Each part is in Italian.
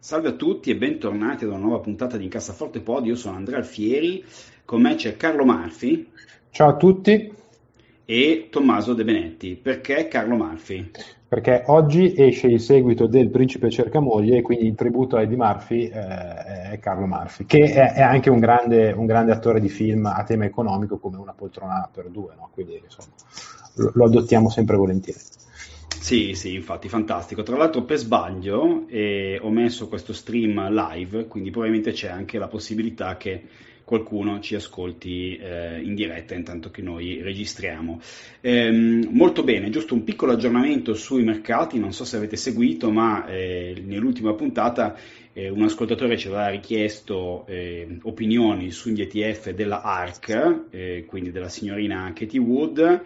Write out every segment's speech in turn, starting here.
Salve a tutti e bentornati ad una nuova puntata di Incassaforte Pod. Io sono Andrea Alfieri, con me c'è Carlo Marfi. Ciao a tutti. E Tommaso De Benetti. Perché Carlo Marfi? Perché oggi esce il seguito del Principe cerca moglie e quindi il tributo a Eddie Murphy eh, è Carlo Murphy, che è, è anche un grande, un grande, attore di film a tema economico come una poltrona per due, no? quindi insomma, lo, lo adottiamo sempre volentieri. Sì, sì, infatti, fantastico. Tra l'altro per sbaglio eh, ho messo questo stream live, quindi probabilmente c'è anche la possibilità che qualcuno ci ascolti eh, in diretta intanto che noi registriamo. Ehm, molto bene, giusto un piccolo aggiornamento sui mercati, non so se avete seguito, ma eh, nell'ultima puntata eh, un ascoltatore ci aveva richiesto eh, opinioni sugli ETF della ARC, eh, quindi della signorina Katie Wood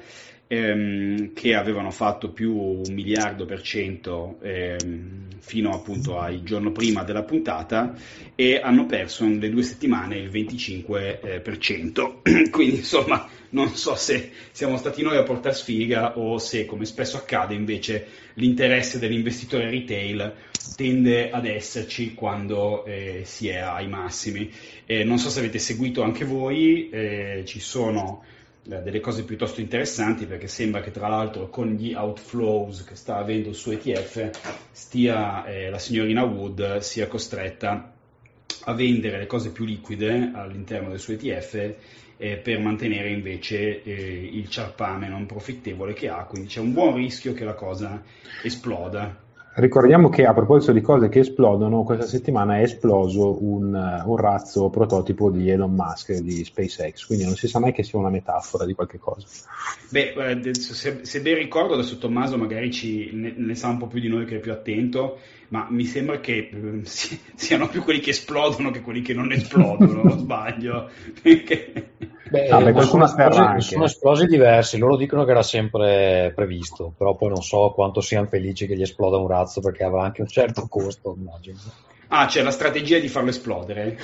ehm, che avevano fatto più un miliardo per cento ehm, fino appunto al giorno prima della puntata e hanno perso nelle due settimane il 25%. Eh, Quindi insomma non so se siamo stati noi a portare sfiga o se come spesso accade invece l'interesse dell'investitore retail tende ad esserci quando eh, si è ai massimi. Eh, non so se avete seguito anche voi, eh, ci sono delle cose piuttosto interessanti perché sembra che tra l'altro con gli outflows che sta avendo il suo ETF stia eh, la signorina Wood sia costretta a vendere le cose più liquide all'interno del suo ETF eh, per mantenere invece eh, il ciarpame non profittevole che ha, quindi c'è un buon rischio che la cosa esploda. Ricordiamo che a proposito di cose che esplodono, questa settimana è esploso un, un, razzo prototipo di Elon Musk di SpaceX, quindi non si sa mai che sia una metafora di qualche cosa. Beh, eh, se, se ben ricordo, adesso Tommaso magari ci, ne, ne, sa un po' più di noi che è più attento, ma mi sembra che eh, siano più quelli che esplodono che quelli che non esplodono, sbaglio. Perché... Beh, ah, beh, sono, esplosi, sono, esplosi, diversi, loro dicono che era sempre previsto, però poi non so quanto siano felici che gli esploda un razzo perché avrà anche un certo costo, immagino. Ah, c'è la strategia di farlo esplodere.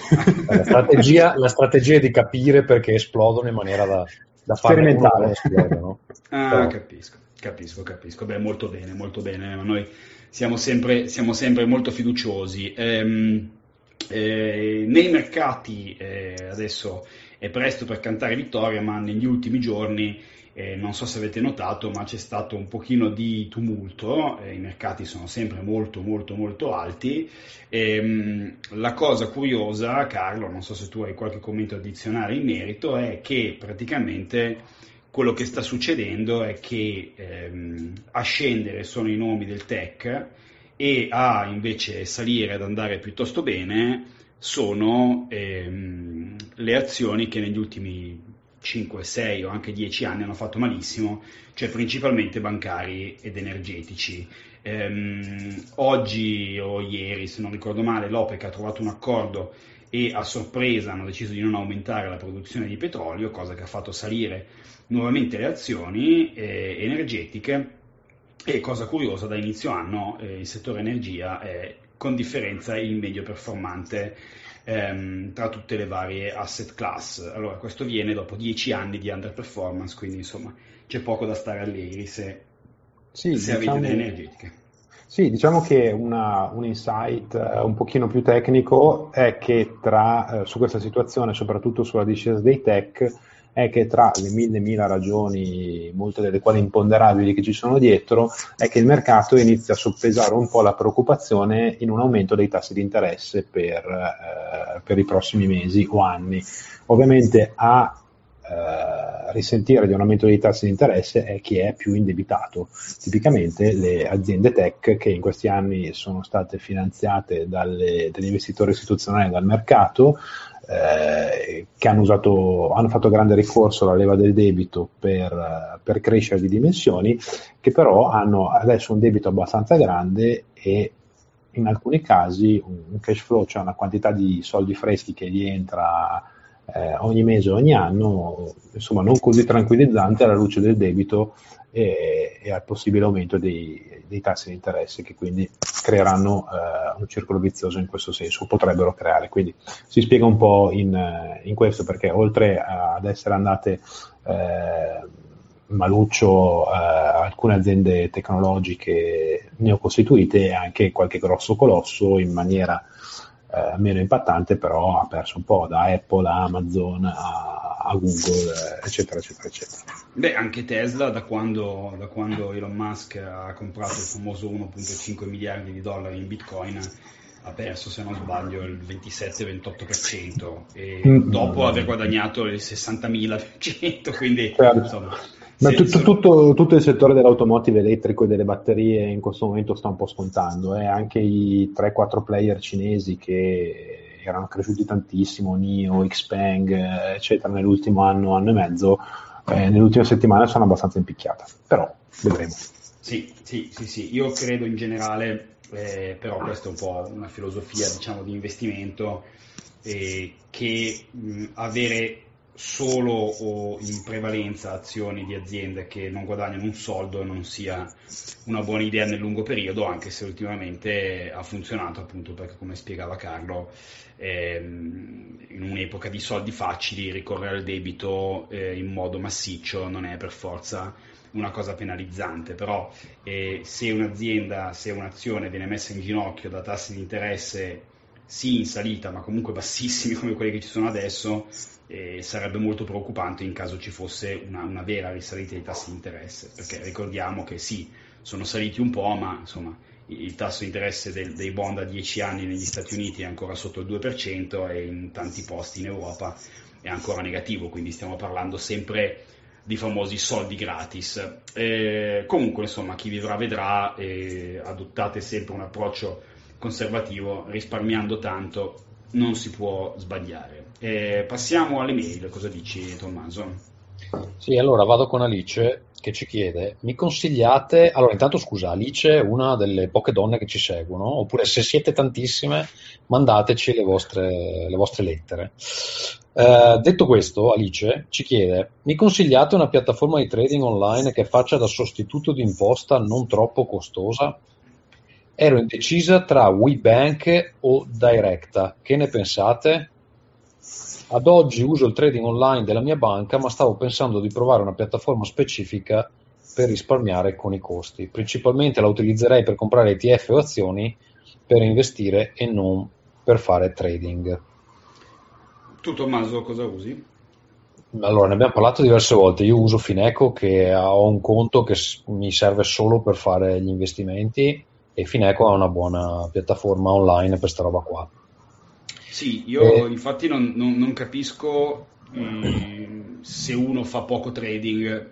la, strategia, la strategia di capire perché esplodono in maniera da, da farne esplodono. Ah, però... capisco, capisco, capisco. Beh, molto bene, molto bene. Ma noi siamo sempre, siamo sempre molto fiduciosi. Ehm, eh, nei mercati eh, adesso è presto per cantare vittoria, ma negli ultimi giorni eh, non so se avete notato, ma c'è stato un pochino di tumulto, eh, i mercati sono sempre molto molto molto alti. Ehm, la cosa curiosa, Carlo, non so se tu hai qualche commento addizionale in merito, è che praticamente quello che sta succedendo è che ehm, a scendere sono i nomi del tech e a invece salire ad andare piuttosto bene sono ehm, le azioni che negli ultimi 5, 6 o anche 10 anni hanno fatto malissimo, cioè principalmente bancari ed energetici. Ehm, oggi o ieri, se non ricordo male, l'OPEC ha trovato un accordo e a sorpresa hanno deciso di non aumentare la produzione di petrolio, cosa che ha fatto salire nuovamente le azioni eh, energetiche e cosa curiosa da inizio anno eh, il settore energia è con differenza il meglio performante ehm, tra tutte le varie asset class. Allora, questo viene dopo dieci anni di underperformance, quindi insomma c'è poco da stare allegri se, sì, se diciamo, avete delle energetiche. Sì, diciamo che una, un insight uh, un pochino più tecnico è che tra, uh, su questa situazione, soprattutto sulla discesa dei tech, è che tra le mille mila ragioni, molte delle quali imponderabili che ci sono dietro, è che il mercato inizia a soppesare un po' la preoccupazione in un aumento dei tassi di interesse per, eh, per i prossimi mesi o anni. Ovviamente a eh, risentire di un aumento dei tassi di interesse è chi è più indebitato. Tipicamente le aziende tech che in questi anni sono state finanziate dalle, dagli investitori istituzionali dal mercato eh, che hanno, usato, hanno, fatto grande ricorso alla leva del debito per, per, crescere di dimensioni, che però hanno adesso un debito abbastanza grande e in alcuni casi un, un cash flow, cioè una quantità di soldi freschi che gli entra eh, ogni mese, ogni anno, insomma non così tranquillizzante alla luce del debito e, e al possibile aumento dei, dei, tassi di interesse che quindi creeranno eh, un circolo vizioso in questo senso, potrebbero creare. Quindi si spiega un po' in, in questo perché oltre ad essere andate eh, maluccio eh, alcune aziende tecnologiche neocostituite e anche qualche grosso colosso in maniera eh, meno impattante, però ha perso un po' da Apple a Amazon a, a Google, eh, eccetera, eccetera, eccetera. Beh, anche Tesla, da quando, da quando Elon Musk ha comprato il famoso 1,5 miliardi di dollari in Bitcoin, ha perso, se non sbaglio, il 27-28% e mm. dopo aver guadagnato il 60.000%, quindi certo. insomma ma tutto, tutto, tutto, il settore dell'automotive elettrico e delle batterie in questo momento sta un po' scontando, eh? anche i 3-4 player cinesi che erano cresciuti tantissimo, NIO, Xpeng, eccetera, nell'ultimo anno, anno e mezzo, eh, nell'ultima settimana sono abbastanza impicchiate, però vedremo. Sì, sì, sì, sì. io credo in generale, eh, però questa è un po' una filosofia diciamo, di investimento, eh, che mh, avere solo o in prevalenza azioni di aziende che non guadagnano un soldo non sia una buona idea nel lungo periodo, anche se ultimamente ha funzionato appunto perché come spiegava Carlo, ehm, in un'epoca di soldi facili ricorrere al debito eh, in modo massiccio non è per forza una cosa penalizzante, però eh, se un'azienda, se un'azione viene messa in ginocchio da tassi di interesse sì in salita, ma comunque bassissimi come quelli che ci sono adesso, eh, sarebbe molto preoccupante in caso ci fosse una, una, vera risalita dei tassi di interesse, perché ricordiamo che sì, sono saliti un po', ma insomma il tasso di interesse del, dei bond a 10 anni negli Stati Uniti è ancora sotto il 2% e in tanti posti in Europa è ancora negativo, quindi stiamo parlando sempre di famosi soldi gratis. Eh, comunque, insomma, chi vivrà vedrà, eh, adottate sempre un approccio conservativo, risparmiando tanto, non si può sbagliare. Eh, passiamo alle mail, cosa dici Tommaso? Sì, allora vado con Alice che ci chiede, mi consigliate, allora intanto scusa, Alice è una delle poche donne che ci seguono, oppure se siete tantissime mandateci le vostre, le vostre lettere. Eh, detto questo, Alice ci chiede, mi consigliate una piattaforma di trading online che faccia da sostituto di imposta non troppo costosa? Ero indecisa tra WeBank o Directa, che ne pensate? Ad oggi uso il trading online della mia banca, ma stavo pensando di provare una piattaforma specifica per risparmiare con i costi. Principalmente la utilizzerei per comprare ETF o azioni per investire e non per fare trading. Tu Tommaso cosa usi? Allora, ne abbiamo parlato diverse volte. Io uso Fineco che ho un conto che mi serve solo per fare gli investimenti e Fineco è una buona piattaforma online per questa roba qua. Sì, io e... infatti non, non, non capisco eh, se uno fa poco trading,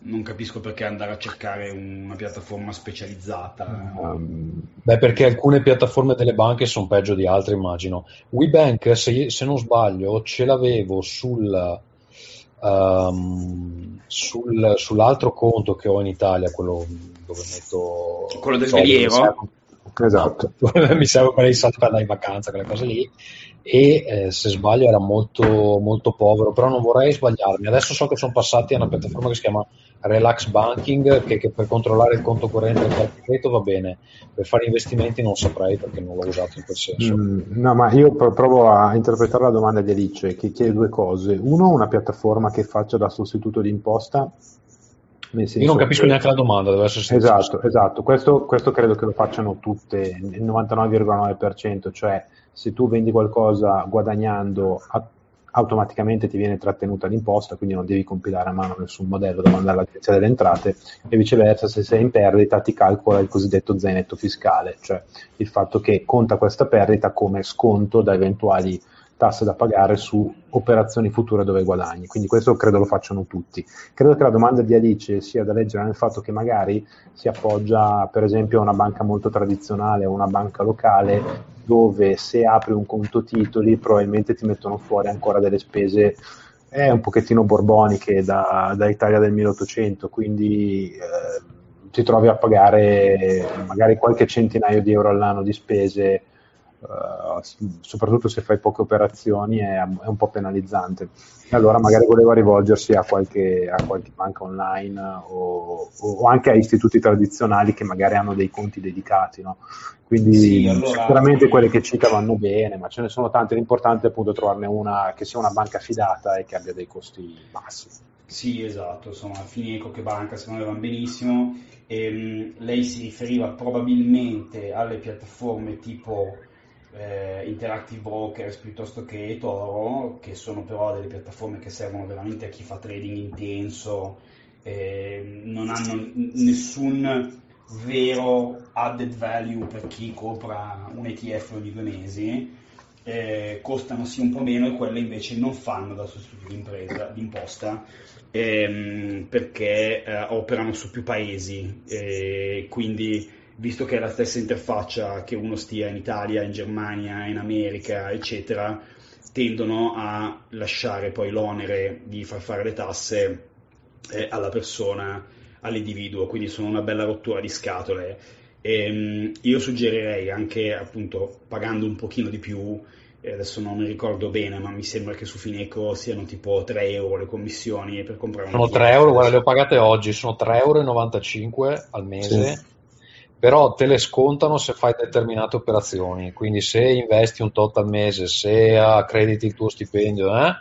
non capisco perché andare a cercare una piattaforma specializzata. Um, beh, perché alcune piattaforme delle banche sono peggio di altre, immagino. WeBank, se, se non sbaglio, ce l'avevo sul, um, sul, sull'altro conto che ho in Italia, quello dove metto... Quello del veliero? Esatto, mi serve per i soldi per andare in vacanza, quelle cose lì. E eh, se sbaglio era molto, molto povero, però non vorrei sbagliarmi. Adesso so che sono passati a una piattaforma che si chiama Relax Banking, che, che per controllare il conto corrente e il credito va bene. Per fare investimenti non saprei perché non l'ho usato in quel senso. Mm, no, ma io provo a interpretare la domanda di Alice che chiede due cose. Uno, una piattaforma che faccia da sostituto di imposta io non capisco che... neanche la domanda, deve essere Esatto, esatto. Questo, questo, credo che lo facciano tutte, il 99,9%, cioè se tu vendi qualcosa guadagnando automaticamente ti viene trattenuta l'imposta, quindi non devi compilare a mano nessun modello da mandare all'agenzia delle entrate e viceversa se sei in perdita ti calcola il cosiddetto zainetto fiscale, cioè il fatto che conta questa perdita come sconto da eventuali tasse da pagare su operazioni future dove guadagni. Quindi questo credo lo facciano tutti. Credo che la domanda di Alice sia da leggere nel fatto che magari si appoggia per esempio a una banca molto tradizionale o una banca locale dove se apri un conto titoli probabilmente ti mettono fuori ancora delle spese eh, un pochettino borboniche da, da Italia del 1800, quindi eh, ti trovi a pagare magari qualche centinaio di euro all'anno di spese Uh, soprattutto se fai poche operazioni è, è, un po' penalizzante. E allora magari voleva rivolgersi a qualche, a qualche banca online o, o, anche a istituti tradizionali che magari hanno dei conti dedicati. No? Quindi sì, allora... sicuramente quelle che cita vanno bene, ma ce ne sono tante. L'importante è appunto trovarne una che sia una banca fidata e che abbia dei costi bassi. Sì, esatto, insomma, Fineco che banca secondo me va benissimo. E, um, lei si riferiva probabilmente alle piattaforme tipo eh, Interactive Brokers piuttosto che Toro, che sono però delle piattaforme che servono veramente a chi fa trading intenso, eh, non hanno nessun vero added value per chi compra un ETF ogni due mesi, eh, costano sì un po' meno e quelle invece non fanno da sostituto d'impresa, d'imposta ehm, perché eh, operano su più paesi, quindi visto che è la stessa interfaccia che uno stia in Italia, in Germania, in America, eccetera, tendono a lasciare poi l'onere di far fare le tasse eh, alla persona, all'individuo, quindi sono una bella rottura di scatole. E, um, io suggerirei anche, appunto, pagando un pochino di più, eh, adesso non mi ricordo bene, ma mi sembra che su Fineco siano tipo 3 euro le commissioni per comprare Sono 3 euro, guarda, le ho pagate oggi, sono 3,95 euro al mese. Sì però te le scontano se fai determinate operazioni, quindi se investi un tot al mese, se accrediti il tuo stipendio, eh,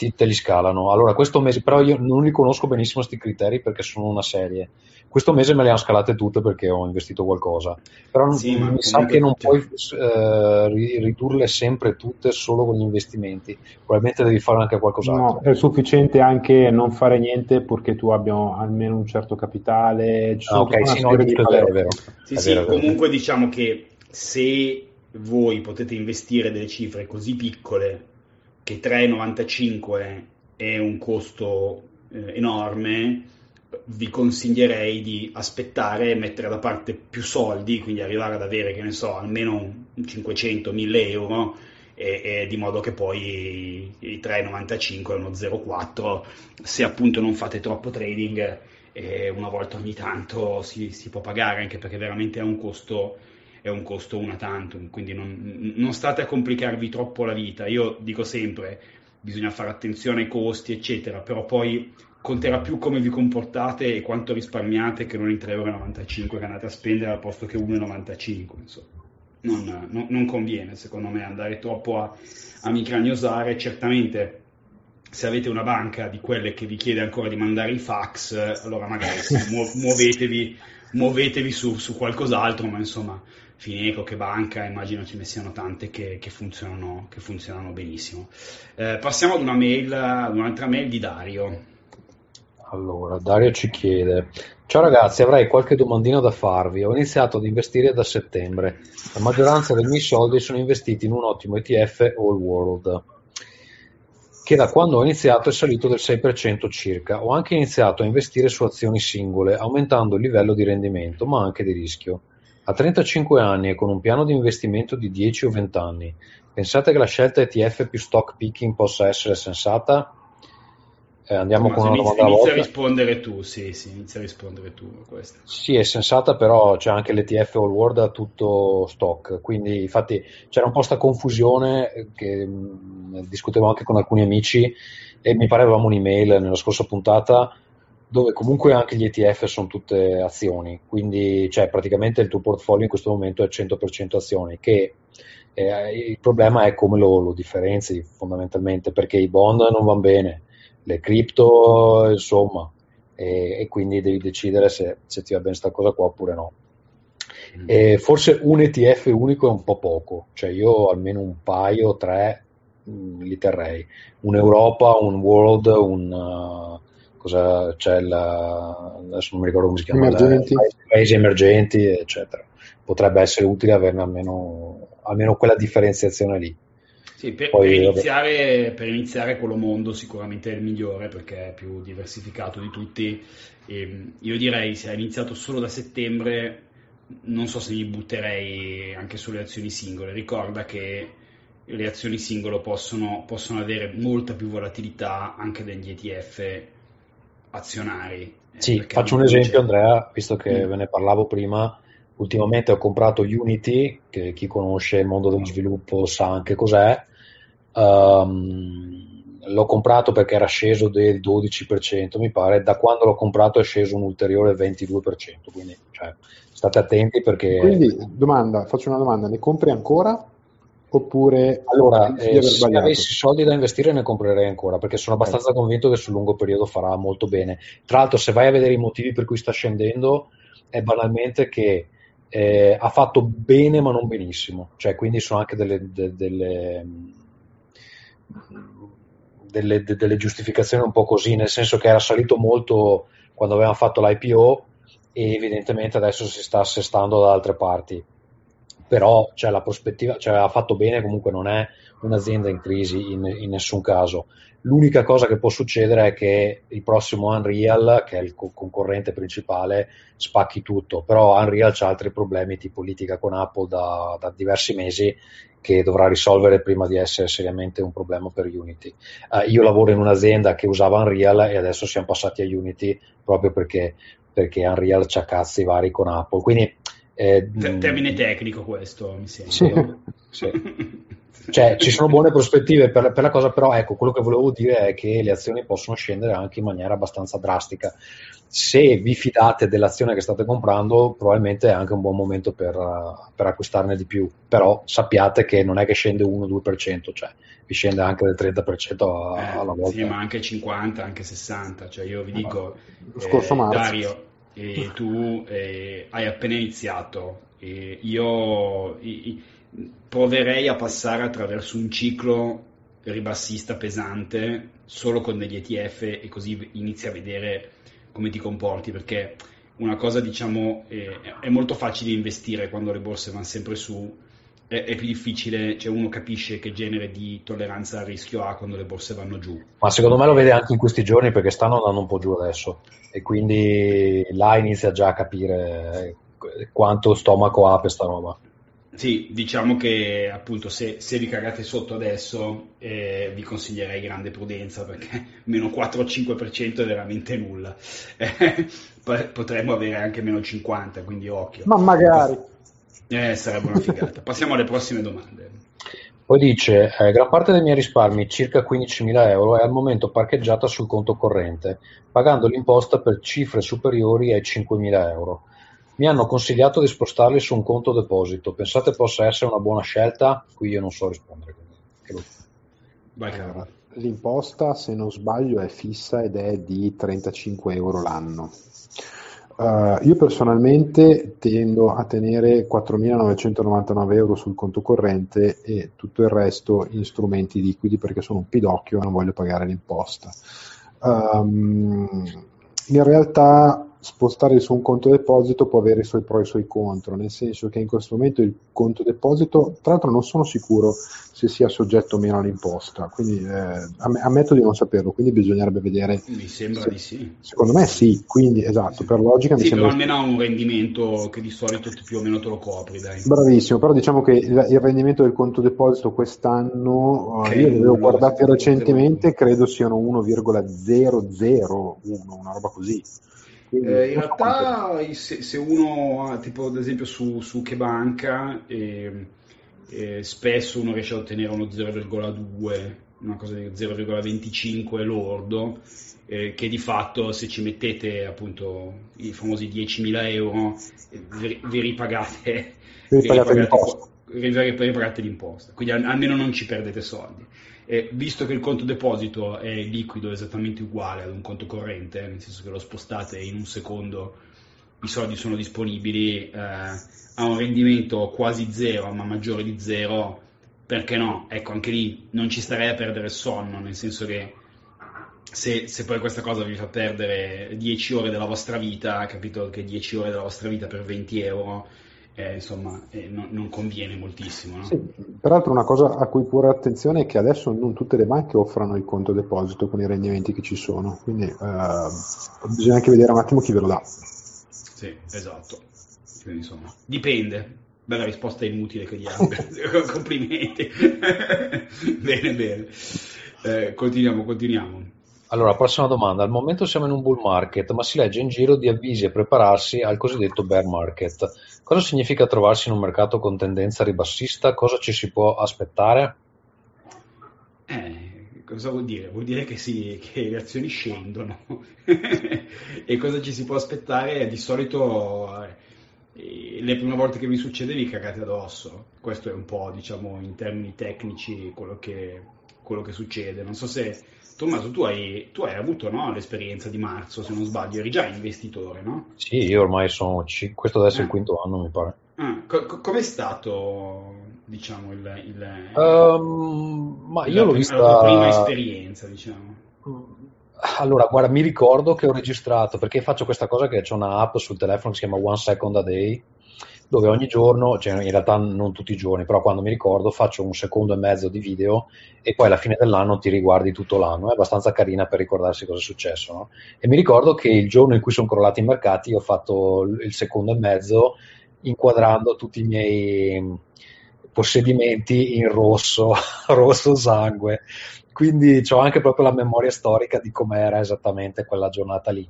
ti, te li scalano. Allora, questo mese, però io non li conosco benissimo questi criteri perché sono una serie. Questo mese me le hanno scalate tutte perché ho investito qualcosa, però sì, mi sa che non puoi eh, ridurle sempre tutte solo con gli investimenti, probabilmente devi fare anche qualcos'altro. No, è sufficiente anche non fare niente purché tu abbia almeno un certo capitale. Ah, ok, sì, no, di... è vero, è vero. Sì, è sì, vero, comunque vero. diciamo che se voi potete investire delle cifre così piccole che 3,95 è un costo eh, enorme, vi consiglierei di aspettare e mettere da parte più soldi, quindi arrivare ad avere, che ne so, almeno 500-1000 euro, e, e di modo che poi i 3,95 e uno 0,4, se appunto non fate troppo trading, eh, una volta ogni tanto si, si, può pagare, anche perché veramente è un costo, è un costo una tantum, quindi non, non state a complicarvi troppo la vita. Io dico sempre, bisogna fare attenzione ai costi, eccetera, però poi conterà più come vi comportate e quanto risparmiate che non i 3,95 euro che andate a spendere al posto che 1,95 non, non, non, conviene secondo me andare troppo a, a micragnosare certamente se avete una banca di quelle che vi chiede ancora di mandare i fax allora magari muovetevi, muovetevi su, su, qualcos'altro ma insomma Fineco che banca immagino ce ne siano tante che, che, funzionano, che funzionano, benissimo eh, passiamo ad una mail ad un'altra mail di Dario allora, Dario ci chiede: Ciao ragazzi, avrei qualche domandina da farvi. Ho iniziato ad investire da settembre. La maggioranza dei miei soldi sono investiti in un ottimo ETF All World, che da quando ho iniziato è salito del 6% circa. Ho anche iniziato a investire su azioni singole, aumentando il livello di rendimento, ma anche di rischio. A 35 anni e con un piano di investimento di 10 o 20 anni, pensate che la scelta ETF più stock picking possa essere sensata? Eh, andiamo Tommaso, con una domanda inizia, inizia a rispondere tu, sì, sì, inizia a rispondere tu. Sì, è sensata, però c'è anche l'ETF All World a tutto stock, quindi infatti c'era un po' questa confusione che mh, discutevo anche con alcuni amici e mi pare avevamo un'email nella scorsa puntata dove comunque anche gli ETF sono tutte azioni, quindi cioè, praticamente il tuo portfolio in questo momento è 100% azioni, che eh, il problema è come lo, lo differenzi fondamentalmente, perché i bond non vanno bene, le cripto, insomma, e, e, quindi devi decidere se, se ti va bene questa cosa qua oppure no. Mm. E forse un ETF unico è un po' poco, cioè io almeno un paio, tre mh, mm, li terrei. Un Europa, un World, un... Uh, cosa c'è la, adesso non mi ricordo come si chiama emergenti. La, paesi emergenti eccetera potrebbe essere utile averne almeno, almeno quella differenziazione lì sì, per, Poi, per, iniziare, per, iniziare, quello mondo sicuramente è il migliore perché è più diversificato di tutti. E io direi se hai iniziato solo da settembre non so se mi butterei anche sulle azioni singole. Ricorda che le azioni singole possono, possono avere molta più volatilità anche degli ETF azionari. Eh, sì, faccio un esempio Andrea, visto che mm. ve ne parlavo prima, ultimamente ho comprato Unity, che chi conosce il mondo dello sviluppo sa anche cos'è, um, l'ho comprato perché era sceso del 12%, mi pare, da quando l'ho comprato è sceso un ulteriore 22%, quindi cioè, state attenti perché... Quindi, domanda, faccio una domanda, ne compri ancora? Oppure allora, eh, se avessi soldi da investire ne comprerei ancora perché sono abbastanza convinto che sul lungo periodo farà molto bene. Tra l'altro, se vai a vedere i motivi per cui sta scendendo, è banalmente che eh, ha fatto bene ma non benissimo, cioè quindi sono anche delle, de, delle, delle, delle, giustificazioni un po' così, nel senso che era salito molto quando avevano fatto l'IPO e evidentemente adesso si sta assestando da altre parti però cioè, la prospettiva cioè, ha fatto bene, comunque non è un'azienda in crisi in, in, nessun caso. L'unica cosa che può succedere è che il prossimo Unreal, che è il co- concorrente principale, spacchi tutto, però Unreal ha altri problemi tipo politica con Apple da, da, diversi mesi che dovrà risolvere prima di essere seriamente un problema per Unity. Uh, io lavoro in un'azienda che usava Unreal e adesso siamo passati a Unity proprio perché, perché Unreal c'ha cazzi vari con Apple. Quindi eh, termine tecnico questo, mi sembra. Sì, sì. cioè, ci sono buone prospettive per, per, la cosa, però ecco, quello che volevo dire è che le azioni possono scendere anche in maniera abbastanza drastica. Se vi fidate dell'azione che state comprando, probabilmente è anche un buon momento per, per acquistarne di più, però sappiate che non è che scende 1-2%, cioè vi scende anche del 30% a, alla volta. Sì, ma anche 50, anche 60, cioè io vi dico, lo scorso eh, marzo. Dario, e tu eh, hai appena iniziato. E io i, proverei a passare attraverso un ciclo ribassista pesante solo con degli ETF e così inizi a vedere come ti comporti perché una cosa diciamo eh, è molto facile investire quando le borse vanno sempre su è, è, più difficile, cioè uno capisce che genere di tolleranza al rischio ha quando le borse vanno giù. Ma secondo me lo vede anche in questi giorni perché stanno andando un po' giù adesso e quindi là inizia già a capire eh, quanto stomaco ha questa roba. Sì, diciamo che appunto se, se vi cagate sotto adesso eh, vi consiglierei grande prudenza perché meno 4-5% è veramente nulla. potremmo avere anche meno 50, quindi occhio. Ma magari. Eh, sarebbe una figata. Passiamo alle prossime domande. Poi dice, eh, gran parte dei miei risparmi, circa 15.000 euro, è al momento parcheggiata sul conto corrente, pagando l'imposta per cifre superiori ai 5.000 euro. Mi hanno consigliato di spostarli su un conto deposito. Pensate possa essere una buona scelta? Qui io non so rispondere. Vai, allora, l'imposta, se non sbaglio, è fissa ed è di 35 euro l'anno. Uh, io personalmente tendo a tenere 4.999 euro sul conto corrente e tutto il resto in strumenti liquidi perché sono un pidocchio e non voglio pagare l'imposta. Um, in realtà spostare su un conto deposito può avere i suoi pro e i suoi contro, nel senso che in questo momento il conto deposito, tra l'altro non sono sicuro se sia soggetto o meno all'imposta, quindi eh, ammetto di non saperlo, quindi bisognerebbe vedere. Mi sembra se, di sì. Secondo me sì, quindi esatto, per logica sì, mi sembra... almeno ha un rendimento che di solito più o meno te lo copri, dai. Bravissimo, però diciamo che il, il rendimento del conto deposito quest'anno, okay, io li avevo guardati recentemente, credo siano 1,001, una roba così. Eh, in realtà se, se, uno ha, tipo ad esempio su, su che banca, eh, eh, spesso uno riesce a ottenere uno 0,2, una cosa di 0,25 lordo, eh, che di fatto se ci mettete appunto i famosi 10.000 euro vi, vi ripagate, vi ripagate. Vi ripagate l'imposta, quindi almeno non ci perdete soldi. E visto che il conto deposito è liquido esattamente uguale ad un conto corrente, nel senso che lo spostate in un secondo, i soldi sono disponibili, eh, ha un rendimento quasi zero, ma maggiore di zero, perché no? Ecco, anche lì non ci starei a perdere sonno, nel senso che se, se, poi questa cosa vi fa perdere 10 ore della vostra vita, capito che 10 ore della vostra vita per 20 euro eh, insomma eh, no, non conviene moltissimo. No? Sì, peraltro una cosa a cui porre attenzione è che adesso non tutte le banche offrono il conto deposito con i rendimenti che ci sono, quindi eh, bisogna anche vedere un attimo chi ve lo dà. Sì, esatto. Quindi, insomma, dipende. Bella risposta inutile che diamo. Complimenti. bene, bene. Eh, continuiamo, continuiamo. Allora, prossima domanda. Al momento siamo in un bull market, ma si legge in giro di avvisi a prepararsi al cosiddetto bear market. Cosa significa trovarsi in un mercato con tendenza ribassista? Cosa ci si può aspettare? Eh, cosa vuol dire? Vuol dire che, sì, che le azioni scendono. e cosa ci si può aspettare? Di solito eh, le prime volte che vi succede vi cagate addosso. Questo è un po', diciamo, in termini tecnici quello che, quello che succede. Non so se Tommaso, tu hai, tu hai avuto no, l'esperienza di marzo, se non sbaglio, eri già investitore, no? Sì, io ormai sono, questo adesso è il eh. quinto anno, mi pare. Ah, co- com'è stato, diciamo, il... il um, ma io l'ho vista... La tua prima esperienza, diciamo. Allora, guarda, mi ricordo che ho registrato, perché faccio questa cosa che c'è una app sul telefono che si chiama One Second a Day, dove ogni giorno, cioè in realtà non tutti i giorni, però quando mi ricordo faccio un secondo e mezzo di video e poi alla fine dell'anno ti riguardi tutto l'anno, è abbastanza carina per ricordarsi cosa è successo. No? E mi ricordo che il giorno in cui sono crollati i mercati ho fatto il secondo e mezzo inquadrando tutti i miei possedimenti in rosso, rosso sangue, quindi ho anche proprio la memoria storica di com'era esattamente quella giornata lì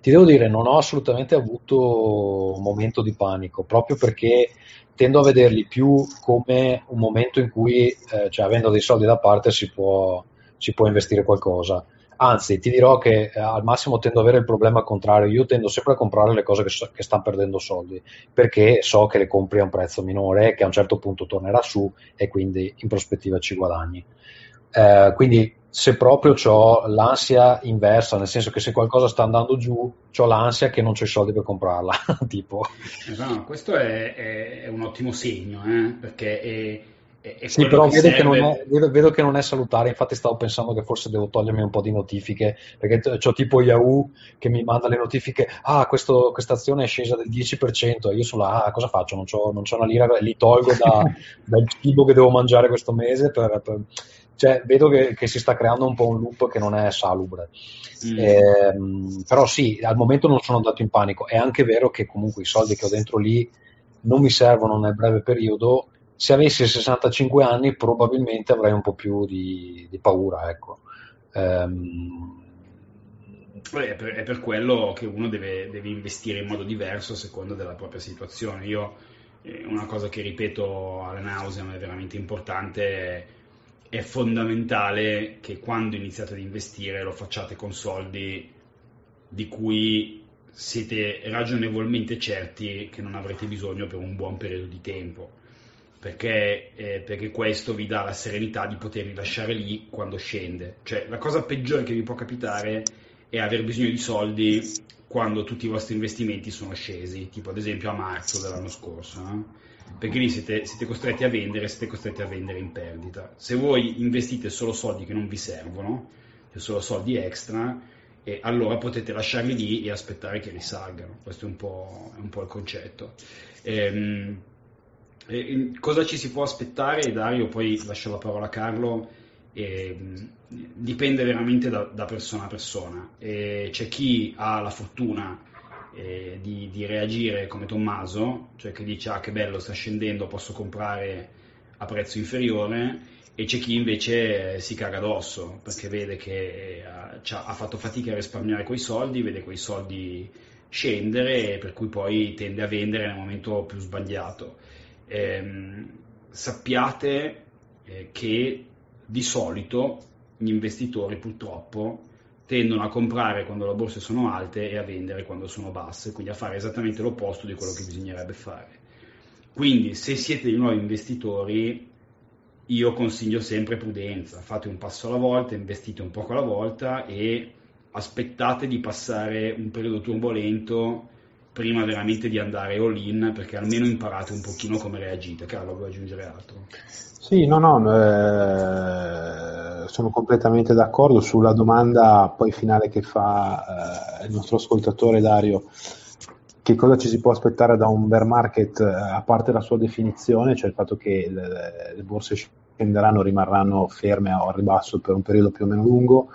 ti devo dire, non ho assolutamente avuto un momento di panico, proprio perché tendo a vederli più come un momento in cui, eh, cioè, avendo dei soldi da parte, si può, si può investire qualcosa. Anzi, ti dirò che eh, al massimo tendo ad avere il problema contrario. Io tendo sempre a comprare le cose che, so, che, stanno perdendo soldi perché so che le compri a un prezzo minore, che a un certo punto tornerà su e quindi in prospettiva ci guadagni. Eh, quindi se proprio ho l'ansia inversa, nel senso che se qualcosa sta andando giù, ho l'ansia che non ho i soldi per comprarla. tipo. No, questo è, è, è, un ottimo segno, eh? perché è, è sì, però vedo, serve... che è, vedo, vedo, che non è, salutare, infatti stavo pensando che forse devo togliermi un po' di notifiche, perché ho tipo Yahoo che mi manda le notifiche, ah, questa azione è scesa del 10%, e io sono là, ah, cosa faccio? Non c'ho una lira, li tolgo da, dal cibo che devo mangiare questo mese per, per cioè, vedo che, che, si sta creando un po' un loop che non è salubre. Mm. Eh, però sì, al momento non sono andato in panico. È anche vero che comunque i soldi che ho dentro lì non mi servono nel breve periodo. Se avessi 65 anni probabilmente avrei un po' più di, di paura. Ecco. Um, è per, è per, quello che uno deve, deve, investire in modo diverso a seconda della propria situazione. Io, eh, una cosa che ripeto alle nausea, ma è veramente importante, è fondamentale che quando iniziate ad investire lo facciate con soldi di cui siete ragionevolmente certi che non avrete bisogno per un buon periodo di tempo, perché, eh, perché questo vi dà la serenità di poterli lasciare lì quando scende. Cioè, la cosa peggiore che vi può capitare è aver bisogno di soldi quando tutti i vostri investimenti sono scesi, tipo ad esempio a marzo dell'anno scorso. No? Perché lì siete, siete, costretti a vendere, siete costretti a vendere in perdita. Se voi investite solo soldi che non vi servono, cioè solo soldi extra, e allora potete lasciarli lì e aspettare che risalgano. Questo è un po', è un po il concetto. Ehm, e, cosa ci si può aspettare? Dario, poi lascio la parola a Carlo. E, dipende veramente da, da, persona a persona. E c'è chi ha la fortuna eh, di, di, reagire come Tommaso, cioè che dice ah che bello sta scendendo, posso comprare a prezzo inferiore, e c'è chi invece si caga addosso perché vede che eh, ha fatto fatica a risparmiare quei soldi, vede quei soldi scendere e per cui poi tende a vendere nel momento più sbagliato. Eh, sappiate eh, che di solito gli investitori purtroppo tendono a comprare quando le borse sono alte e a vendere quando sono basse, quindi a fare esattamente l'opposto di quello che bisognerebbe fare. Quindi se siete dei nuovi investitori, io consiglio sempre prudenza, fate un passo alla volta, investite un poco alla volta e aspettate di passare un periodo turbolento prima veramente di andare all in perché almeno imparate un pochino come reagite. Carlo, vuoi aggiungere altro? Sì, no, no, eh, sono completamente d'accordo sulla domanda poi finale che fa eh, il nostro ascoltatore Dario. Che cosa ci si può aspettare da un bear market, eh, a parte la sua definizione, cioè il fatto che le, le borse scenderanno, rimarranno ferme o al ribasso per un periodo più o meno lungo?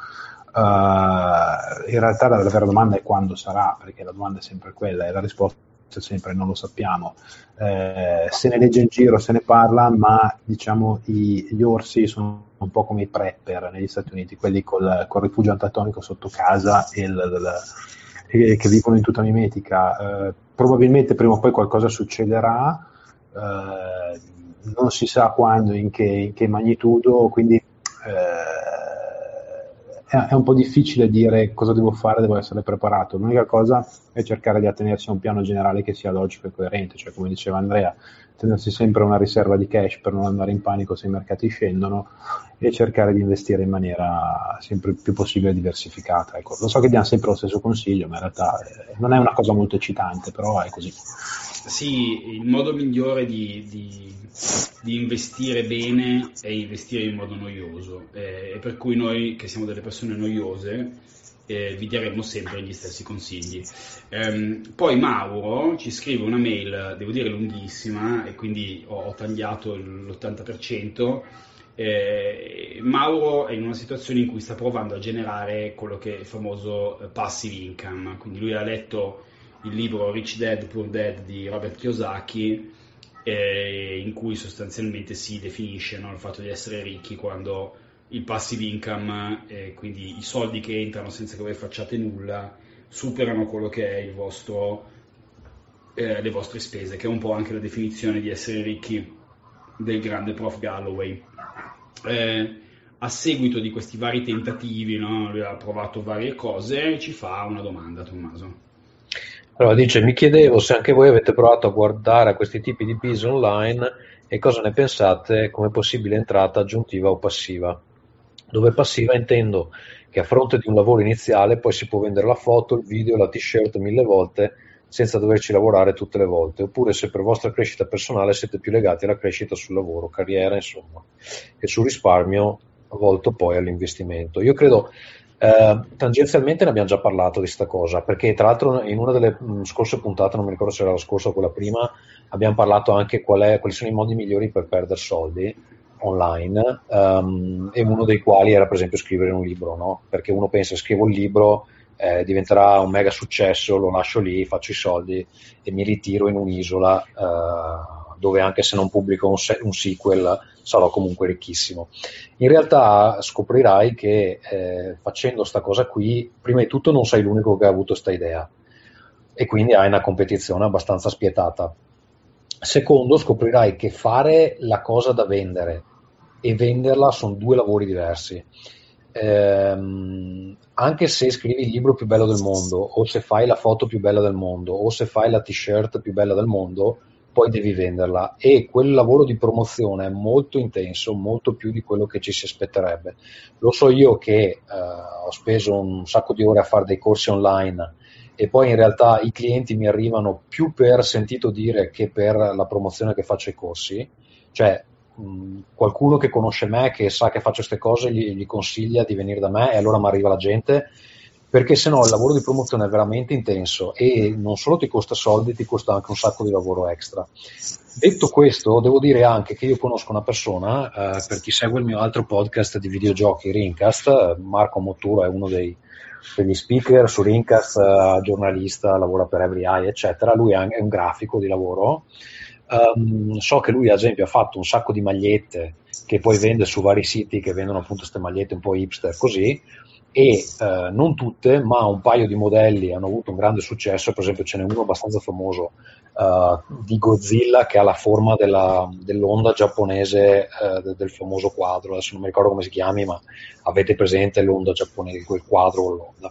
Uh, in realtà la vera domanda è quando sarà, perché la domanda è sempre quella e la risposta sempre non lo sappiamo. Eh, se ne legge in giro, se ne parla, ma diciamo i, gli orsi sono un po' come i prepper negli Stati Uniti, quelli col, col rifugio antatonico sotto casa e, il, il, che vivono in tutta mimetica. Eh, probabilmente prima o poi qualcosa succederà, eh, non si sa quando, in che, in che magnitudo, quindi eh, è, un po' difficile dire cosa devo fare, devo essere preparato. L'unica cosa è cercare di attenersi a un piano generale che sia logico e coerente, cioè come diceva Andrea, tenersi sempre una riserva di cash per non andare in panico se i mercati scendono e cercare di investire in maniera sempre più possibile diversificata. Ecco, lo so che diamo sempre lo stesso consiglio, ma in realtà eh, non è una cosa molto eccitante, però è così. Sì, il modo migliore di, di, di investire bene è investire in modo noioso eh, e per cui noi che siamo delle persone noiose eh, vi daremo sempre gli stessi consigli. Ehm, poi Mauro ci scrive una mail, devo dire lunghissima, e quindi ho, ho tagliato l'80%. Eh, Mauro è in una situazione in cui sta provando a generare quello che è il famoso eh, passive income, quindi lui ha letto il libro Rich Dad Poor Dad di Robert Kiyosaki, eh, in cui sostanzialmente si definisce no, il fatto di essere ricchi quando il passive income, eh, quindi i soldi che entrano senza che voi facciate nulla, superano quello che è vostro, eh, le vostre spese, che è un po' anche la definizione di essere ricchi del grande prof Galloway. Eh, a seguito di questi vari tentativi, no, lui ha provato varie cose, ci fa una domanda, Tommaso. Allora dice, mi chiedevo se anche voi avete provato a guardare a questi tipi di bis online e cosa ne pensate come possibile entrata aggiuntiva o passiva. Dove passiva intendo che a fronte di un lavoro iniziale poi si può vendere la foto, il video, la t-shirt mille volte senza doverci lavorare tutte le volte, oppure se per vostra crescita personale siete più legati alla crescita sul lavoro, carriera, insomma, e sul risparmio volto poi all'investimento. Io credo eh, tangenzialmente ne abbiamo già parlato di questa cosa, perché tra l'altro in una delle mh, scorse puntate, non mi ricordo se era la scorsa o quella prima, abbiamo parlato anche qual è, quali sono i modi migliori per perdere soldi online um, e uno dei quali era per esempio scrivere un libro, no? perché uno pensa scrivo il libro, eh, diventerà un mega successo, lo lascio lì, faccio i soldi e mi ritiro in un'isola. Uh, dove anche se non pubblico un, se- un, sequel sarò comunque ricchissimo. In realtà scoprirai che eh, facendo questa cosa qui, prima di tutto non sei l'unico che ha avuto questa idea e quindi hai una competizione abbastanza spietata. Secondo, scoprirai che fare la cosa da vendere e venderla sono due lavori diversi. Ehm, anche se scrivi il libro più bello del mondo, o se fai la foto più bella del mondo, o se fai la t-shirt più bella del mondo, poi devi venderla. E quel lavoro di promozione è molto intenso, molto più di quello che ci si aspetterebbe. Lo so io che eh, ho speso un sacco di ore a fare dei corsi online e poi in realtà i clienti mi arrivano più per sentito dire che per la promozione che faccio ai corsi, cioè mh, qualcuno che conosce me, che sa che faccio queste cose, gli, gli consiglia di venire da me e allora mi arriva la gente perché se no il lavoro di promozione è veramente intenso e non solo ti costa soldi, ti costa anche un sacco di lavoro extra. Detto questo, devo dire anche che io conosco una persona, eh, per chi segue il mio altro podcast di videogiochi, Rincast, Marco Motturo è uno dei, degli speaker su Rincast, eh, giornalista, lavora per Every Eye, eccetera, lui è un grafico di lavoro. Um, so che lui ad esempio ha fatto un sacco di magliette che poi vende su vari siti che vendono appunto queste magliette un po' hipster così e eh, non tutte, ma un paio di modelli hanno avuto un grande successo, per esempio ce n'è uno abbastanza famoso uh, di Godzilla che ha la forma della, dell'onda giapponese uh, del famoso quadro, adesso non mi ricordo come si chiami, ma avete presente l'onda giapponese, quel quadro l'onda.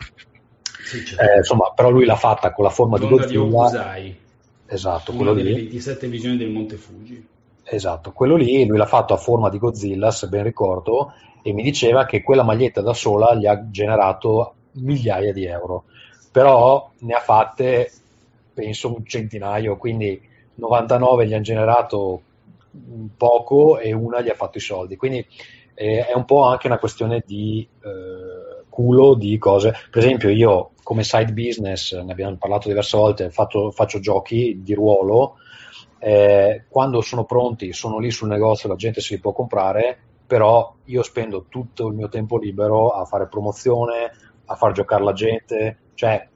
Sì, certo. eh, insomma, però lui l'ha fatta con la forma l'onda di Godzilla. Di esatto, quello delle lì. 27 visioni del Monte Fuji. Esatto, quello lì lui l'ha fatto a forma di Godzilla, se ben ricordo, e mi diceva che quella maglietta da sola gli ha generato migliaia di euro, però ne ha fatte penso un centinaio, quindi 99 gli hanno generato poco e una gli ha fatto i soldi, quindi eh, è un po' anche una questione di eh, culo di cose, per esempio io come side business, ne abbiamo parlato diverse volte, faccio, faccio giochi di ruolo, eh, quando sono pronti sono lì sul negozio, la gente se li può comprare, però io spendo tutto il mio tempo libero a fare promozione, a far giocare la gente, cioè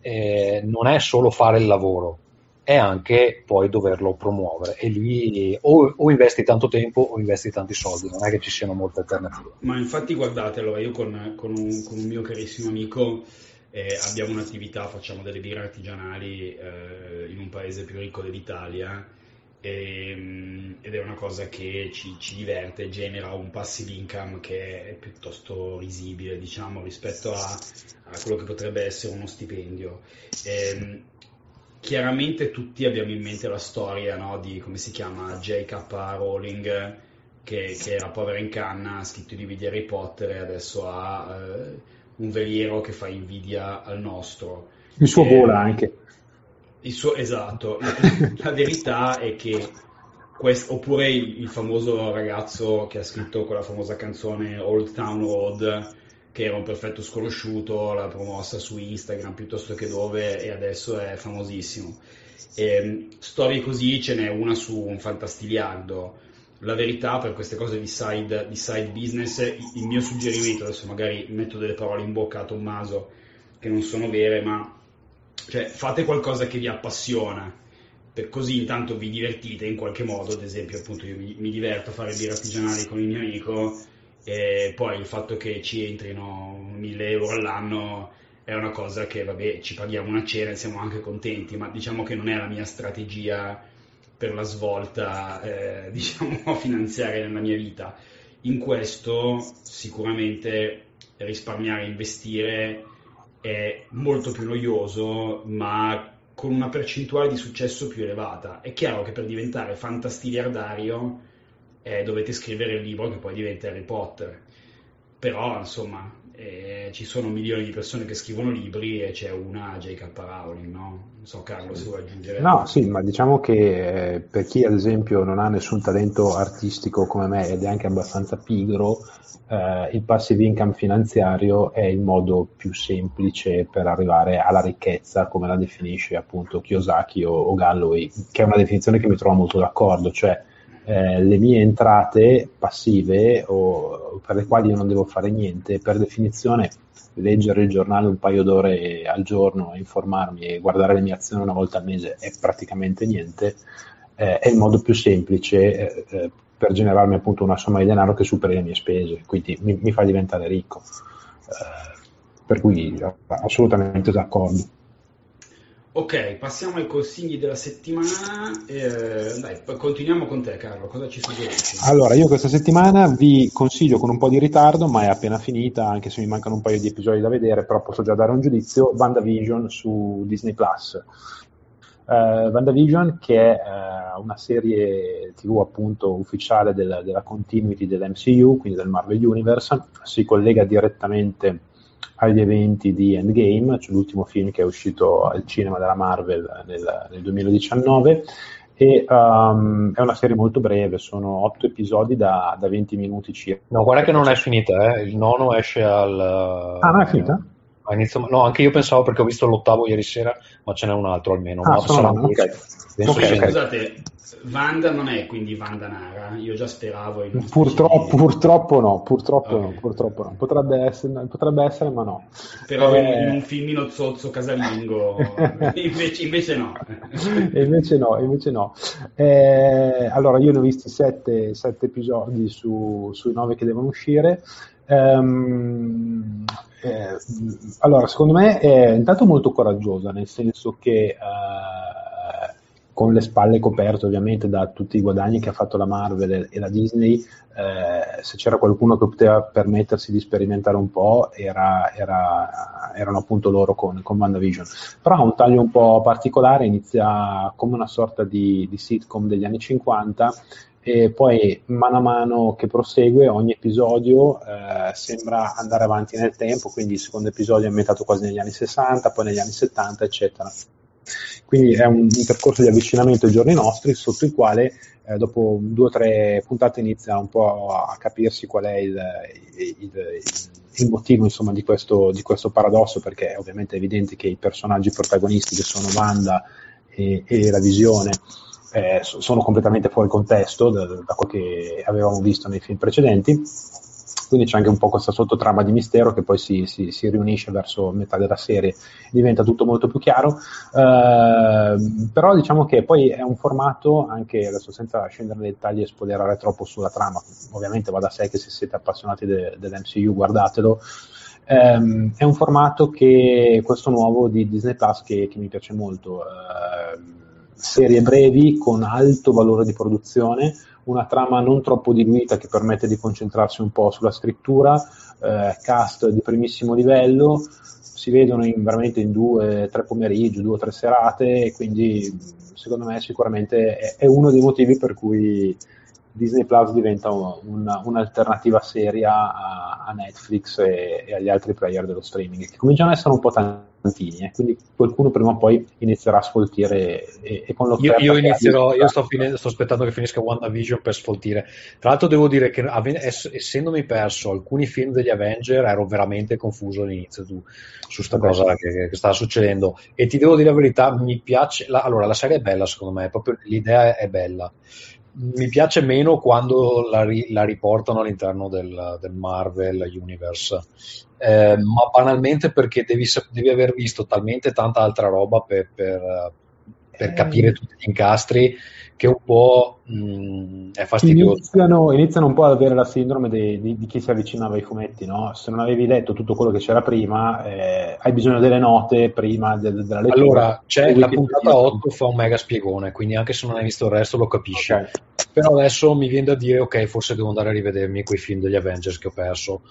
eh, non è solo fare il lavoro, è anche poi doverlo promuovere e lì o, o, investi tanto tempo o investi tanti soldi, non è che ci siano molte alternative. Ma infatti guardate, allora io con, con, un, con un, mio carissimo amico eh, abbiamo un'attività, facciamo delle birre artigianali eh, in un paese più ricco dell'Italia e, ehm, ed è una cosa che ci, ci, diverte, genera un passive income che è piuttosto risibile diciamo rispetto a, a quello che potrebbe essere uno stipendio. E, ehm, chiaramente tutti abbiamo in mente la storia no, di come si chiama J.K. Rowling che, che, era povera in canna, ha scritto i libri di Harry Potter e adesso ha eh, un veliero che fa invidia al nostro. Il suo e, vola anche. Suo, esatto, la, verità è che quest, oppure il, famoso ragazzo che ha scritto quella famosa canzone Old Town Road, che era un perfetto sconosciuto, l'ha promossa su Instagram piuttosto che dove e adesso è famosissimo. E, storie così ce n'è una su un fantastiliardo. La verità per queste cose di side, di side business, il mio suggerimento, adesso magari metto delle parole in bocca a Tommaso che non sono vere, ma cioè, fate qualcosa che vi appassiona, per così intanto vi divertite in qualche modo, ad esempio appunto io mi, mi diverto a fare birre artigianali con il mio amico e poi il fatto che ci entrino 1000 euro all'anno è una cosa che vabbè ci paghiamo una cena e siamo anche contenti, ma diciamo che non è la mia strategia per la svolta eh, diciamo finanziaria nella mia vita. In questo sicuramente risparmiare investire è molto più noioso, ma con una percentuale di successo più elevata. È chiaro che per diventare fantastiliardario eh, dovete scrivere il libro che poi diventa Harry Potter. Però, insomma, eh, ci sono milioni di persone che scrivono libri e c'è una J.K. Rowling, no? Non so Carlo se vuoi aggiungere. No, sì, ma diciamo che eh, per chi ad esempio non ha nessun talento artistico come me ed è anche abbastanza pigro, eh, il passive income finanziario è il modo più semplice per arrivare alla ricchezza, come la definisce appunto Kiyosaki o, o Galloway, che è una definizione che mi trovo molto d'accordo, cioè eh, le mie entrate passive o per le quali io non devo fare niente, per definizione leggere il giornale un paio d'ore al giorno, informarmi e guardare le mie azioni una volta al mese è praticamente niente, eh, è il modo più semplice eh, eh per generarmi appunto una somma di denaro che superi le mie spese, quindi mi, mi fa diventare ricco. Eh, per cui assolutamente d'accordo. Ok, passiamo ai consigli della settimana. Eh, dai, continuiamo con te, Carlo. Cosa ci suggerisci? Allora, io questa settimana vi consiglio con un po' di ritardo, ma è appena finita, anche se mi mancano un paio di episodi da vedere, però posso già dare un giudizio. WandaVision su Disney Plus. Uh, WandaVision, che è uh, una serie TV appunto ufficiale della, della continuity dell'MCU, quindi del Marvel Universe, si collega direttamente agli eventi di Endgame, cioè l'ultimo film che è uscito al cinema della Marvel nel, nel 2019 e um, è una serie molto breve, sono otto episodi da, da 20 minuti circa. No, guarda che non è finita, eh. il nono esce al... Ah, non è finita? Inizio, no, anche io pensavo perché ho visto l'ottavo ieri sera, ma ce n'è un altro almeno. Ah, sono, okay. Okay, scusate, Vanda non è quindi Vanda Nara, io già speravo. Purtroppo, purtroppo, no, purtroppo okay. no, purtroppo no. Potrebbe essere, potrebbe essere ma no. Però eh... in un filmino zozzo casalingo, invece, invece, no. invece no, invece no. Eh, allora, io ne ho visti sette, sette episodi su, sui nove che devono uscire. Um, eh, allora, secondo me è intanto molto coraggiosa, nel senso che uh, con le spalle coperte ovviamente da tutti i guadagni che ha fatto la Marvel e la Disney, eh, se c'era qualcuno che poteva permettersi di sperimentare un po' era, era, erano appunto loro con, con WandaVision. Però ha un taglio un po' particolare, inizia come una sorta di, di sitcom degli anni 50 e poi mano a mano che prosegue ogni episodio eh, sembra andare avanti nel tempo, quindi il secondo episodio è ambientato quasi negli anni 60, poi negli anni 70, eccetera. Quindi è un, un percorso di avvicinamento ai giorni nostri sotto il quale eh, dopo due o tre puntate inizia un po' a capirsi qual è il, il, il, il motivo insomma, di, questo, di, questo, paradosso, perché è ovviamente evidente che i personaggi protagonisti che sono Wanda e, e la visione eh, sono completamente fuori contesto da, da quel che avevamo visto nei film precedenti quindi c'è anche un po' questa sottotrama di mistero che poi si, si, si riunisce verso metà della serie, diventa tutto molto più chiaro, eh, però diciamo che poi è un formato, anche adesso senza scendere nei dettagli e spoilerare troppo sulla trama, ovviamente va da sé che se siete appassionati de, dell'MCU guardatelo, ehm, è un formato che questo nuovo di Disney Plus che, che mi piace molto. Eh, serie brevi con alto valore di produzione, una trama non troppo diluita che permette di concentrarsi un po' sulla scrittura, eh, cast di primissimo livello, si vedono in, veramente in due, tre pomeriggi, due o tre serate quindi secondo me sicuramente è, è uno dei motivi per cui Disney Plus diventa un, un'alternativa seria a, a Netflix e, e, agli altri player dello streaming, che cominciano ad essere un po' tantini, eh, quindi qualcuno prima o poi inizierà a sfoltire e, e con l'offerta... Io, io inizierò, io sto, finendo, sto, aspettando che finisca WandaVision per sfoltire. Tra l'altro devo dire che essendomi perso alcuni film degli Avenger ero veramente confuso all'inizio tu, su questa cosa che, che, stava succedendo. E ti devo dire la verità, mi piace... La, allora, la serie è bella secondo me, proprio l'idea è bella mi piace meno quando la, ri- la riportano all'interno del, del Marvel Universe, eh, ma banalmente perché devi, devi, aver visto talmente tanta altra roba per, per, per eh. capire tutti gli incastri che un po' mh, è fastidioso. Iniziano, iniziano, un po' ad avere la sindrome di, di, di, chi si avvicinava ai fumetti, no? Se non avevi letto tutto quello che c'era prima, eh, hai bisogno delle note prima de, de, della lettura. Allora, c'è la puntata 8 fa un mega spiegone, quindi anche se non hai visto il resto lo capisci. Okay. Però adesso mi viene da dire, ok, forse devo andare a rivedermi quei film degli Avengers che ho perso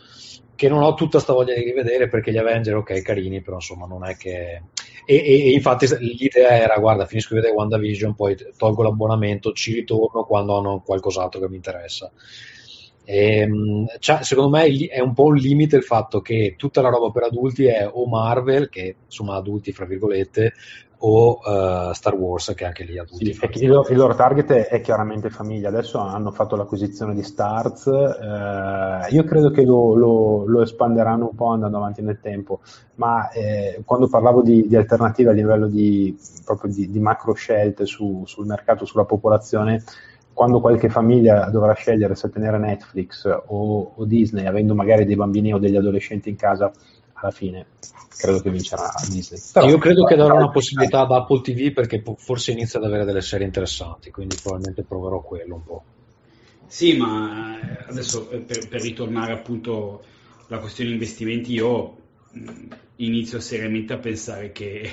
che non ho tutta sta voglia di rivedere perché gli Avenger, ok, carini, però insomma non è che... E, e, infatti l'idea era, guarda, finisco di vedere WandaVision, poi tolgo l'abbonamento, ci ritorno quando hanno qualcos'altro che mi interessa. E, ehm, cioè, secondo me è un po' un limite il fatto che tutta la roba per adulti è o Marvel, che insomma adulti fra virgolette, o uh, Star Wars che anche lì adulti. Sì, il, il, loro target è chiaramente famiglia, adesso hanno fatto l'acquisizione di Stars, eh, io credo che lo, lo, lo, espanderanno un po' andando avanti nel tempo, ma eh, quando parlavo di, di, alternative a livello di, proprio di, di macro scelte su, sul mercato, sulla popolazione, quando qualche famiglia dovrà scegliere se tenere Netflix o, o Disney, avendo magari dei bambini o degli adolescenti in casa, alla fine credo che vincerà Disney. Però, Io credo che darò una possibilità ad Apple TV perché forse inizia ad avere delle serie interessanti, quindi probabilmente proverò quello un po'. Sì, ma eh, adesso eh, per, per ritornare appunto alla questione investimenti, io inizio seriamente a pensare che,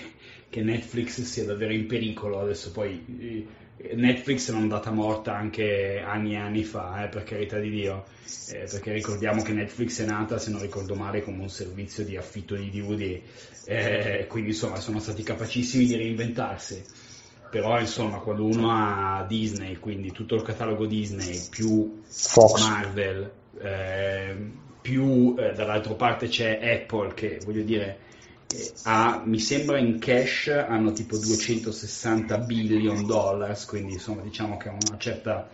che Netflix sia davvero in pericolo. Adesso poi eh, Netflix è andata morta anche anni e anni fa, eh, per carità di Dio, eh, perché ricordiamo che Netflix è nata, se non ricordo male, come un servizio di affitto di DVD, eh, quindi insomma sono stati capacissimi di reinventarsi. Però insomma quando uno ha Disney, quindi tutto il catalogo Disney più Fox. Marvel, eh, più eh, dall'altra parte c'è Apple che voglio dire ha, mi sembra in cash hanno tipo 260 billion dollars, quindi insomma diciamo che ha una certa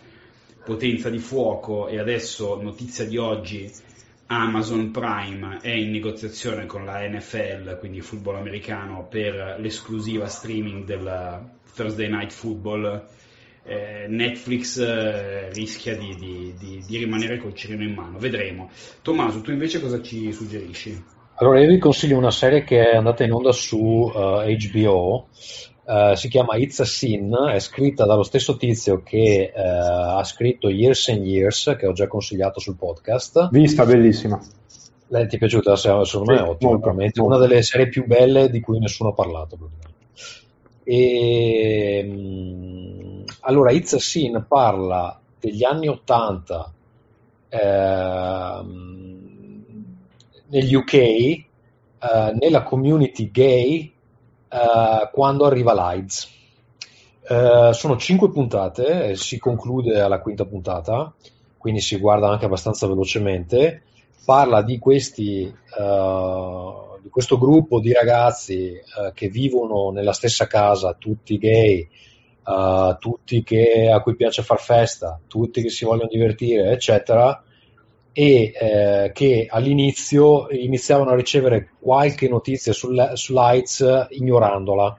potenza di fuoco e adesso notizia di oggi Amazon Prime è in negoziazione con la NFL, quindi il football americano, per l'esclusiva streaming del Thursday Night Football. Eh, Netflix eh, rischia di, di, di, di, rimanere col cerino in mano, vedremo. Tommaso, tu invece cosa ci suggerisci? Allora, io vi consiglio una serie che è andata in onda su uh, HBO, uh, si chiama It's a Sin, è scritta dallo stesso tizio che uh, ha scritto Years and Years, che ho già consigliato sul podcast. Vista, bellissima. Lei ti è piaciuta? Secondo me è ottima, veramente una delle serie più belle di cui nessuno ha parlato. E, um, allora, It's a Sin parla degli anni Ottanta. Ehm, negli UK, eh, nella community gay, uh, quando arriva l'AIDS. Uh, sono cinque puntate, si conclude alla quinta puntata, quindi si guarda anche abbastanza velocemente. Parla di, questi, di questo gruppo di ragazzi che vivono nella stessa casa, tutti gay, tutti che, a cui piace far festa, tutti che si vogliono divertire, eccetera e eh, che all'inizio iniziavano a ricevere qualche notizia sul, sull'AIDS ignorandola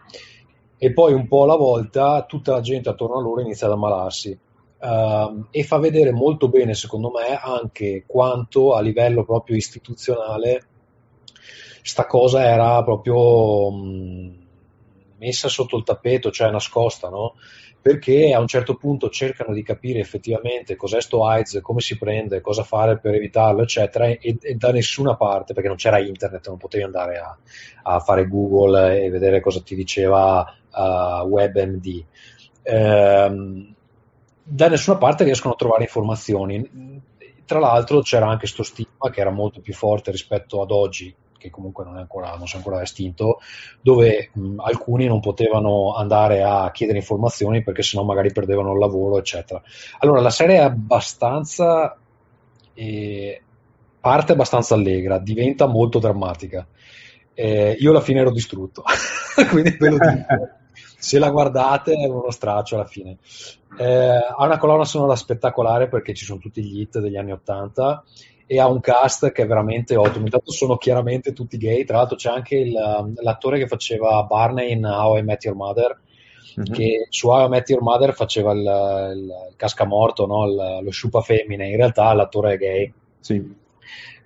e poi un po' alla volta tutta la gente attorno a loro inizia ad ammalarsi Uh, e fa vedere molto bene, secondo me, anche quanto a livello proprio istituzionale sta cosa era proprio mh, messa sotto il tappeto, cioè nascosta, no? Perché a un certo punto cercano di capire effettivamente cos'è sto AIDS, come si prende, cosa fare per evitarlo, eccetera, e, e da nessuna parte, perché non c'era internet, non potevi andare a, a fare Google e vedere cosa ti diceva uh, WebMD. Ehm, da nessuna parte riescono a trovare informazioni. Tra l'altro c'era anche questo stigma che era molto più forte rispetto ad oggi, che comunque non, ancora, non si è ancora estinto, dove mh, alcuni non potevano andare a chiedere informazioni perché sennò magari perdevano il lavoro, eccetera. Allora la serie è abbastanza. Eh, parte abbastanza allegra, diventa molto drammatica. Eh, io alla fine ero distrutto, quindi ve lo dico. Se la guardate è uno straccio alla fine. Eh, ha una colonna sonora spettacolare perché ci sono tutti gli hit degli anni 80 e ha un cast che è veramente ottimo. Intanto sono chiaramente tutti gay, tra l'altro c'è anche il, l'attore che faceva Barney in How I Met Your Mother, mm-hmm. che su How I Met Your Mother faceva il, il, il cascamorto, no? il, lo sciupa femmine, in realtà l'attore è gay. Sì.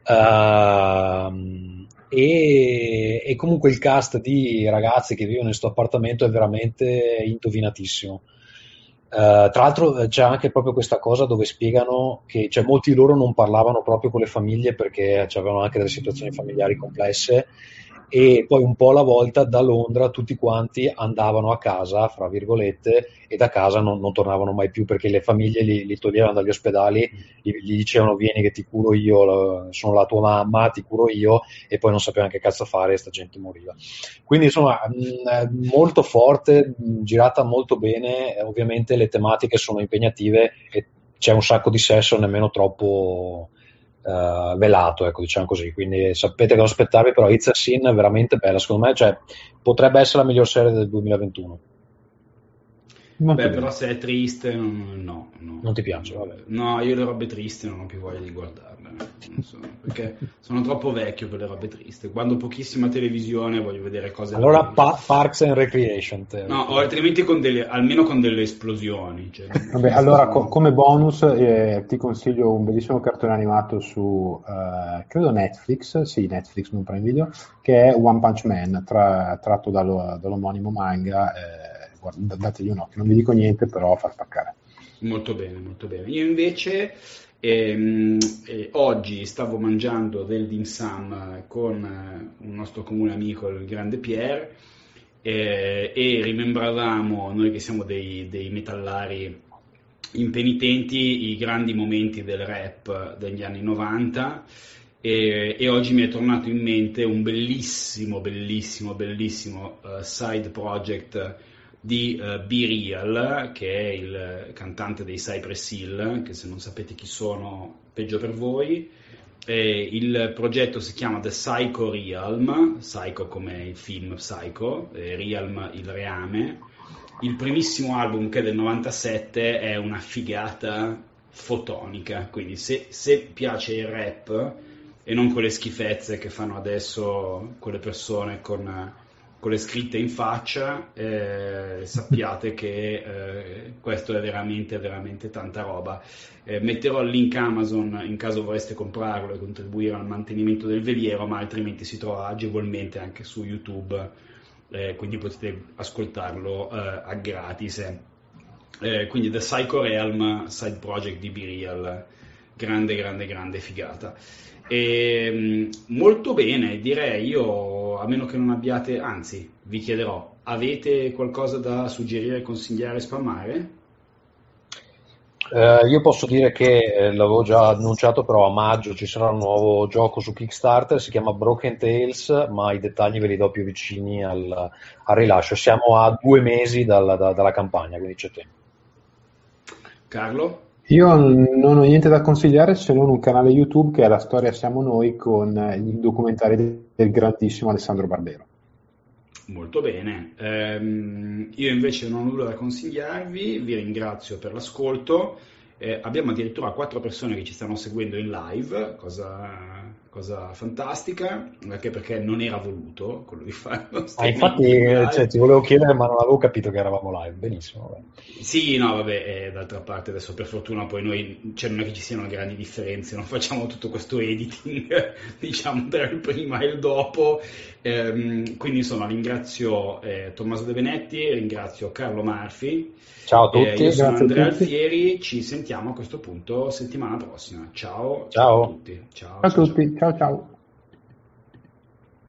Uh, e, e, comunque il cast di ragazzi che vivono in questo appartamento è veramente indovinatissimo. Uh, tra l'altro eh, c'è anche proprio questa cosa dove spiegano che cioè, molti di loro non parlavano proprio con le famiglie perché avevano anche delle situazioni familiari complesse e poi un po' alla volta da Londra tutti quanti andavano a casa, fra virgolette, e da casa non, non tornavano mai più perché le famiglie li, li toglievano dagli ospedali, gli, gli, dicevano vieni che ti curo io, sono la tua mamma, ti curo io, e poi non sapevano che cazzo fare e sta gente moriva. Quindi insomma, mh, molto forte, mh, girata molto bene, ovviamente le tematiche sono impegnative e c'è un sacco di sesso, nemmeno troppo uh, velato, ecco, diciamo così. Quindi sapete cosa aspettarvi, però It's a Sin è veramente bella, secondo me, cioè, potrebbe essere la miglior serie del 2021. Beh, però se è triste, no, no. Non ti piace? Vabbè. No, io le robe tristi non ho più voglia di guardarle. So, perché sono troppo vecchio per le robe tristi. Quando ho pochissima televisione voglio vedere cose. Allora, pa- Parks and Recreation. Te. No, o altrimenti con delle, almeno con delle esplosioni. Cioè, Vabbè, allora, co- come bonus, eh, ti consiglio un bellissimo cartone animato su, eh, credo Netflix, sì, Netflix, non Prime Video, che è One Punch Man, tra- tratto dallo, dall'omonimo manga. Eh, guarda, dategli un occhio, non vi dico niente, però fa spaccare. Molto bene, molto bene. Io invece ehm, eh, oggi stavo mangiando del dim sum con eh, un nostro comune amico, il grande Pierre, eh, e rimembravamo, noi che siamo dei, dei metallari impenitenti, i grandi momenti del rap degli anni 90. E, e, oggi mi è tornato in mente un bellissimo, bellissimo, bellissimo uh, side project di uh, Be Real, che è il cantante dei Cypress Hill, che se non sapete chi sono, peggio per voi. E il progetto si chiama The Psycho Realm, Psycho come il film Psycho, Realm il reame. Il primissimo album che è del 97 è una figata fotonica, quindi se, se piace il rap e non quelle schifezze che fanno adesso quelle persone con con le scritte in faccia, eh, sappiate che eh, questo è veramente, veramente tanta roba. Eh, metterò il link Amazon in caso vorreste comprarlo e contribuire al mantenimento del veliero, ma altrimenti si trova agevolmente anche su YouTube, eh, quindi potete ascoltarlo eh, a gratis. Eh, quindi The Psycho Realm Side Project di Be grande, grande, grande figata. E, ehm, molto bene, direi io, a meno che non abbiate, anzi, vi chiederò, avete qualcosa da suggerire, consigliare, spammare? Eh, io posso dire che eh, l'avevo già annunciato, però a maggio ci sarà un nuovo gioco su Kickstarter, si chiama Broken Tales, ma i dettagli ve li do più vicini al, al rilascio. Siamo a due mesi dalla, da, dalla campagna, quindi c'è tempo. Carlo? Io non ho niente da consigliare se non un canale YouTube che è La Storia Siamo Noi con i documentari del grandissimo Alessandro Barbero. Molto bene, ehm, io invece non ho nulla da consigliarvi, vi ringrazio per l'ascolto. Eh, abbiamo addirittura quattro persone che ci stanno seguendo in live, cosa cosa fantastica, anche perché non era voluto quello di fare lo Ah, infatti, cioè, ti volevo chiedere, ma non avevo capito che eravamo live. Benissimo. Vabbè. Sì, no, vabbè, eh, d'altra parte adesso per fortuna poi noi, cioè non è che ci siano grandi differenze, non facciamo tutto questo editing, diciamo, tra il prima e il dopo. Ehm, quindi insomma ringrazio eh, Tommaso De Benetti, ringrazio Carlo Marfi. Ciao a tutti. Eh, io sono Andrea. Alfieri, ci sentiamo a questo punto settimana prossima. Ciao, Ciao. a tutti. Ciao, Ciao a ciao, tutti, ciao ciao.